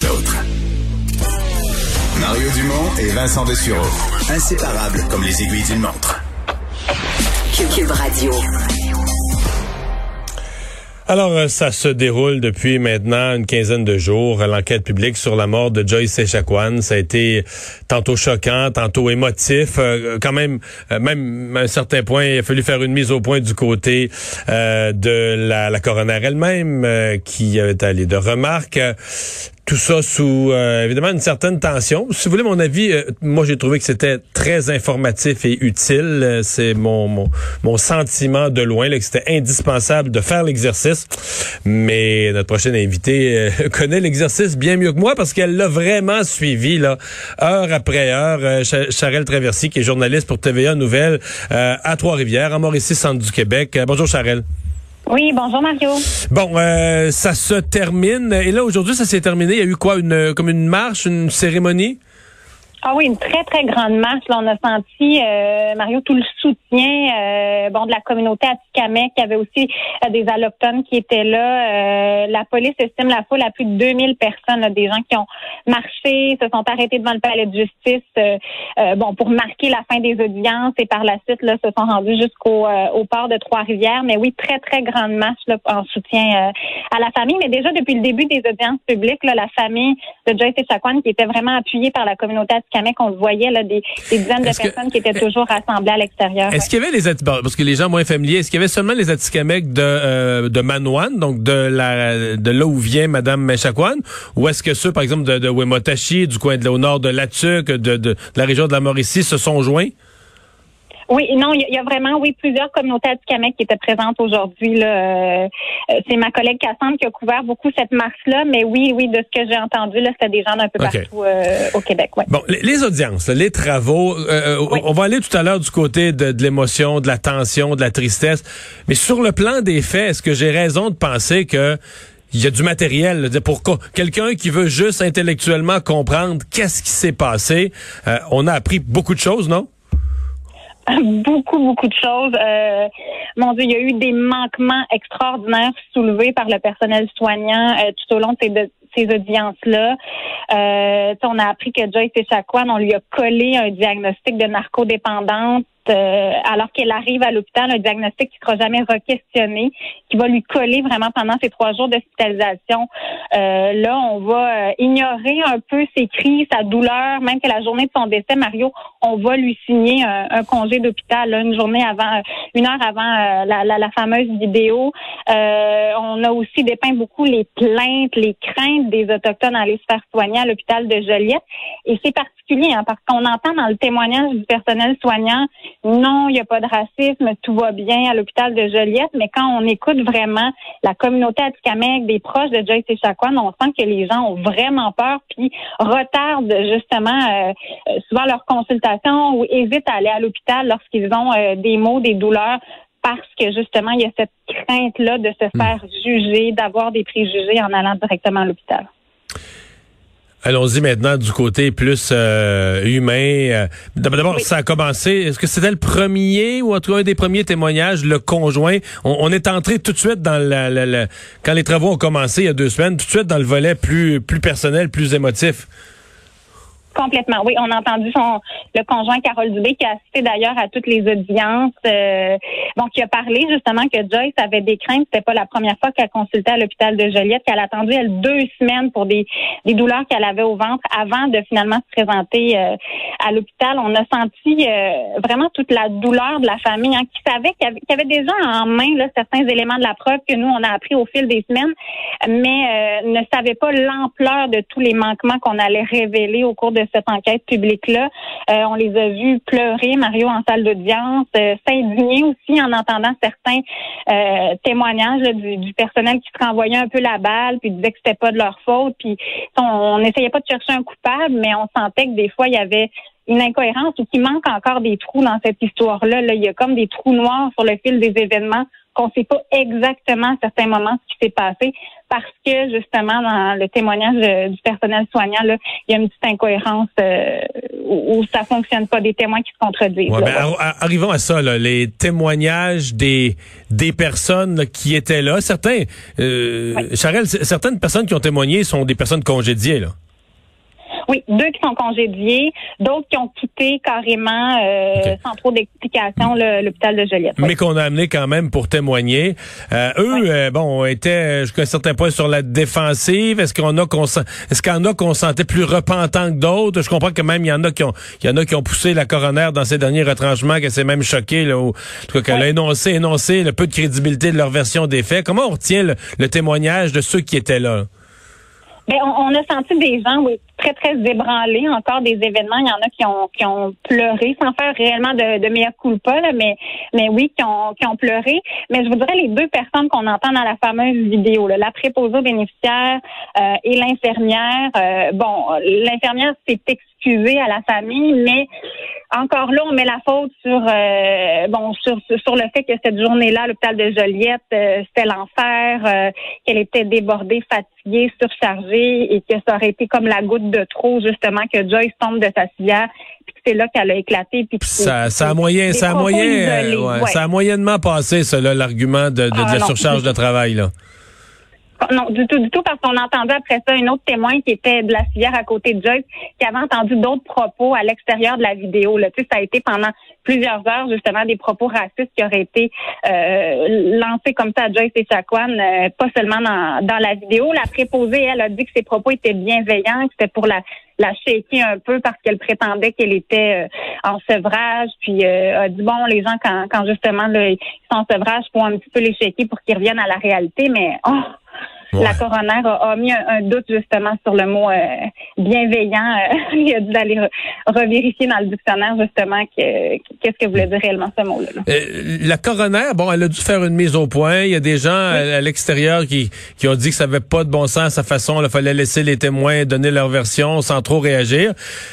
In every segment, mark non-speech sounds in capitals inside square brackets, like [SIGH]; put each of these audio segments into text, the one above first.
D'autres. Mario Dumont et Vincent Dessureau. Inséparables comme les aiguilles d'une montre. Cube Radio. Alors, euh, ça se déroule depuis maintenant une quinzaine de jours, l'enquête publique sur la mort de Joyce Echaquan. Ça a été tantôt choquant, tantôt émotif. Euh, quand même, euh, même à un certain point, il a fallu faire une mise au point du côté de la, la coroner elle-même, qui avait allé de remarques tout ça sous euh, évidemment une certaine tension. Si vous voulez mon avis, euh, moi j'ai trouvé que c'était très informatif et utile. Euh, c'est mon, mon, mon sentiment de loin là, que c'était indispensable de faire l'exercice. Mais notre prochaine invitée [LAUGHS] connaît l'exercice bien mieux que moi parce qu'elle l'a vraiment suivi là, heure après heure. Charelle Traversy, qui est journaliste pour TVA Nouvelle à Trois-Rivières, à Mauricie, centre du Québec. bonjour Charelle. Oui, bonjour Mario. Bon, euh, ça se termine. Et là, aujourd'hui, ça s'est terminé. Il y a eu quoi? Une, comme une marche, une cérémonie? Ah oui, une très, très grande marche. Là, on a senti, euh, Mario, tout le soutien euh, bon, de la communauté Atikamek. Il y avait aussi euh, des allochtones qui étaient là. la police estime la foule à plus de 2000 personnes, des gens qui ont marché, se sont arrêtés devant le palais de justice bon, pour marquer la fin des audiences et par la suite là, se sont rendus jusqu'au au port de Trois-Rivières. Mais oui, très, très grande marche là, en soutien à la famille. Mais déjà, depuis le début des audiences publiques, là, la famille de Joyce Echaquan, qui était vraiment appuyée par la communauté Atikamek, qu'on le voyait, là, des, dizaines de personnes qui étaient toujours rassemblées à l'extérieur. Est-ce qu'il y avait les parce que les gens moins familiers, est-ce qu'il y avait seulement les Atikamekw de euh, de Manouane, donc de la de là où vient Madame Meshakwan, ou est-ce que ceux, par exemple, de, de Wemotashi, du coin de au nord de Latuc, de, de, de la région de la Mauricie, se sont joints? Oui, non, il y, a vraiment, oui, plusieurs communautés Atikamekw qui étaient présentes aujourd'hui. Là, euh, c'est ma collègue Cassandre qui a couvert beaucoup cette marche-là, mais oui, oui, de ce que j'ai entendu, là, c'était des gens d'un peu partout euh, au Québec. Ouais. Bon, les, audiences, les travaux, euh, on va aller tout à l'heure du côté de, de l'émotion, de la tension, de la tristesse, mais sur le plan des faits, est-ce que j'ai raison de penser que il y a du matériel pour quelqu'un qui veut juste intellectuellement comprendre qu'est-ce qui s'est passé. on a appris beaucoup de choses, non? Beaucoup, beaucoup de choses. Euh, mon Dieu, il y a eu des manquements extraordinaires soulevés par le personnel soignant euh, tout au long de ces, ces audiences-là. Euh, on a appris que Joyce Echaquan, on lui a collé un diagnostic de narcodépendance euh, alors qu'elle arrive à l'hôpital, un diagnostic qui ne sera jamais re-questionné, qui va lui coller vraiment pendant ces trois jours d'hospitalisation. Euh, là, on va euh, ignorer un peu ses cris, sa douleur, même que la journée de son décès, Mario, on va lui signer un, congé d'hôpital une journée avant, une heure avant la, la, la, fameuse vidéo. on a aussi dépeint beaucoup les plaintes, les craintes des autochtones à aller se faire soigner à l'hôpital de Joliette. Et c'est particulier hein, parce qu'on entend dans le témoignage du personnel soignant non, il n'y a pas de racisme, tout va bien à l'hôpital de Joliette, mais quand on écoute vraiment la communauté Atikamek, des proches de Joyce Echaquan, on sent que les gens ont vraiment peur, puis retardent justement euh, euh, souvent leur consultation ou hésitent à aller à l'hôpital lorsqu'ils ont euh, des maux, des douleurs parce que justement, il y a cette crainte-là de se hmm. faire juger, d'avoir des préjugés en allant directement à l'hôpital. Allons-y maintenant du côté plus euh, humain. Euh, d'abord, ça a commencé. Est-ce que c'était le premier ou en tout cas un des premiers témoignages, le conjoint? On, est entré tout de suite dans la, quand les travaux ont commencé il y a deux semaines, tout de suite dans le volet plus plus personnel, plus émotif. Complètement, oui. On a entendu son le conjoint Carole Dubé qui a assisté d'ailleurs à toutes les audiences. Euh, bon, qui a parlé justement que Joyce avait des craintes. C'était pas la première fois qu'elle consultait à l'hôpital de Joliette, qu'elle a attendu elle deux semaines pour des, douleurs qu'elle avait au ventre avant de finalement se présenter euh, à l'hôpital. On a senti euh, vraiment toute la douleur de la famille hein, qui savait qu'il y, avait, déjà en main là, certains éléments de la preuve que nous on a appris au fil des semaines, mais euh, ne savait pas l'ampleur de tous les manquements qu'on allait révéler au cours de cette enquête publique-là. Euh, on les a vus pleurer, Mario, en salle d'audience, euh, s'indigner aussi entendant certains témoignages du, personnel qui se renvoyait un peu la balle, puis disait que c'était pas de leur faute. Puis on n'essayait pas de chercher un coupable, mais on sentait que des fois, il y avait une incohérence ou qu'il manque encore des trous dans cette histoire-là. Là. Il y a comme des trous noirs sur le fil des événements qu'on ne sait pas exactement à certains moments ce qui s'est passé parce que justement dans le témoignage euh, du personnel soignant là, il y a une petite incohérence euh, où, ça fonctionne pas des témoins qui se contredisent. Ouais, ben, arrivons à ça là, les témoignages des des personnes qui étaient là, certains euh, Charel, certaines personnes qui ont témoigné sont des personnes congédiées là. Oui, deux qui sont congédiés, d'autres qui ont quitté carrément euh, sans trop d'explications l'hôpital de Joliette. Mais qu'on a amené quand même pour témoigner. Euh, eux, euh, bon, étaient jusqu'à un certain point sur la défensive. Est-ce qu'on a qu'on est-ce qu'il y en a qu'on sentait plus repentant que d'autres? Je comprends que même il y en a qui ont il y en a qui ont poussé la coroner dans ses derniers retranchements, qu'elle s'est même choquée là, ou, en tout cas qu'elle a énoncé énoncé le peu de crédibilité de leur version des faits. Comment on retient le témoignage de ceux qui étaient là? Ben, on, a senti des gens, oui, très, très ébranlés. Encore des événements. Il y en a qui ont, qui ont pleuré, sans faire réellement de, de meilleur culpa, là, mais, mais oui, qui ont, qui ont pleuré. Mais je voudrais les deux personnes qu'on entend dans la fameuse vidéo, là, la préposée bénéficiaire euh, et l'infirmière. Euh, bon, l'infirmière s'est excusée à la famille, mais encore là, on met la faute sur euh, bon sur, sur le fait que cette journée-là, l'hôpital de Joliette, euh, c'était l'enfer, euh, qu'elle était débordée, fatiguée, surchargée et que ça aurait été comme la goutte de trop justement que Joyce tombe de sa civière puis que c'est là qu'elle a éclaté puis ça, ça a moyen ça a moyen ça a moyennement passé cela l'argument de, de, de la ah, surcharge de travail là. Non, du tout, du tout, parce qu'on entendait après ça un autre témoin qui était de la civière à côté de Joyce, qui avait entendu d'autres propos à l'extérieur de la vidéo. Là. Tu sais, ça a été pendant plusieurs heures, justement, des propos racistes qui auraient été euh, lancés comme ça à Joyce et Chacuan, euh, pas seulement dans, dans la vidéo. La préposée, elle, a dit que ses propos étaient bienveillants, que c'était pour la la shaker un peu parce qu'elle prétendait qu'elle était euh, en sevrage, puis euh, a dit bon les gens quand, quand justement là, ils sont en sevrage, faut un petit peu les shaker pour qu'ils reviennent à la réalité, mais oh, la coroner a, mis un, doute justement sur le mot euh, bienveillant. [LAUGHS] Euh, il a dû aller revérifier dans le dictionnaire justement qu'est-ce que voulait dire réellement ce mot-là. Euh, la coroner, bon, elle a dû faire une mise au point. Il y a des gens à, l'extérieur qui, qui ont dit que ça n'avait pas de bon sens à sa façon. Il fallait laisser les témoins donner leur version sans trop réagir.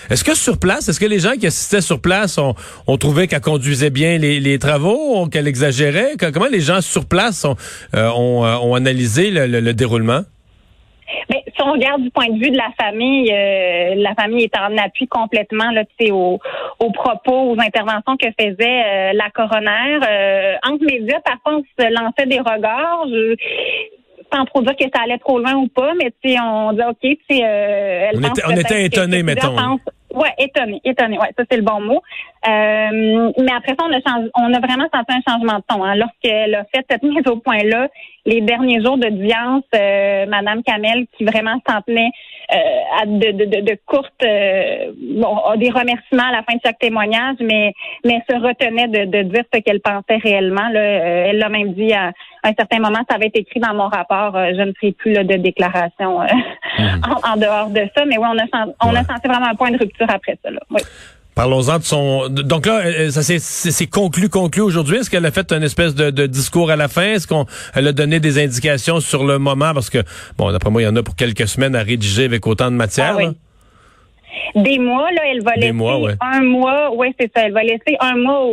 Est-ce que sur place, est-ce que les gens qui assistaient sur place ont, ont trouvé qu'elle conduisait bien les, les travaux, qu'elle exagérait? Comment les gens sur place ont, ont, ont analysé le, le, le déroulement? Mais si on regarde du point de vue de la famille, euh, la famille est en appui complètement là, aux, aux propos, aux interventions que faisait euh, la coroner. Euh, entre médias, parfois, on se lançait des regards. Je, sans trop dire que ça allait trop loin ou pas, mais on dit OK, sais, elle on, était, on était étonnés, mettons. Ouais, étonné, étonné, ouais, ça c'est le bon mot. Euh, mais après ça, on a, changé, on a vraiment senti un changement de ton. Hein. Lorsqu'elle a fait cette mise au point-là, les derniers jours d'audience, euh, Madame Kamel, qui vraiment s'en tenait de, de, de, de courtes, euh, bon, des remerciements à la fin de chaque témoignage, mais mais se retenait de, de dire ce qu'elle pensait réellement. Là. Euh, elle l'a même dit à, un certain moment, ça avait été écrit dans mon rapport, je ne ferai plus là, de déclaration mmh. [LAUGHS] en, dehors de ça. Mais oui, on a, on a senti vraiment un point de rupture après ça. Là. Oui. Parlons-en de son. Donc là, euh, ça c'est conclu, conclu aujourd'hui. Est-ce qu'elle a fait une espèce de, discours à la fin? Est-ce qu'on elle a donné des indications sur le moment? Parce que bon, d'après moi, il y en a pour quelques semaines à rédiger avec autant de matière. Ah des mois, là, elle va laisser un mois, oui, c'est ça, elle va laisser un mois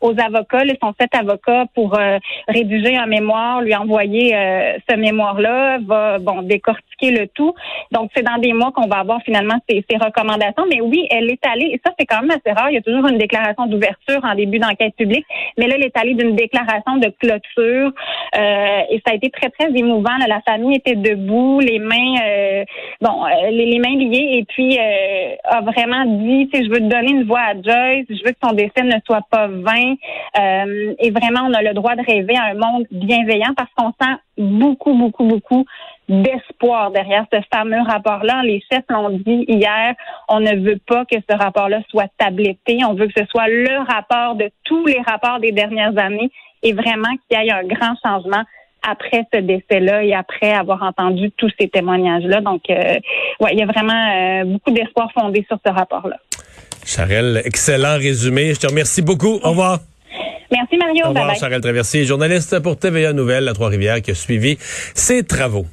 aux, avocats, là, son sept avocats pour euh, rédiger un mémoire, lui envoyer euh, ce mémoire-là, va bon décortiquer le tout. Donc c'est dans des mois qu'on va avoir finalement ses, recommandations. Mais oui, elle est allée, et ça c'est quand même assez rare. Il y a toujours une déclaration d'ouverture en début d'enquête publique, mais là elle est allée d'une déclaration de clôture euh, et ça a été très très émouvant. La famille était debout, les mains, bon, les, les, mains liées et puis a vraiment dit, tu sais, je veux te donner une voix à Joyce, je veux que son décès ne soit pas vain. Euh, et vraiment, on a le droit de rêver à un monde bienveillant parce qu'on sent beaucoup, beaucoup, beaucoup d'espoir derrière ce fameux rapport-là. Les chefs l'ont dit hier, on ne veut pas que ce rapport-là soit tabletté. On veut que ce soit le rapport de tous les rapports des dernières années et vraiment qu'il y ait un grand changement après ce décès-là et après avoir entendu tous ces témoignages-là. Donc, euh, ouais, il y a vraiment euh, beaucoup d'espoir fondé sur ce rapport-là. Charelle, excellent résumé. Je te remercie beaucoup. Au revoir. Merci Mario. Au revoir, Charelle Traversier, journaliste pour TVA Nouvelle à Trois-Rivières qui a suivi ses travaux.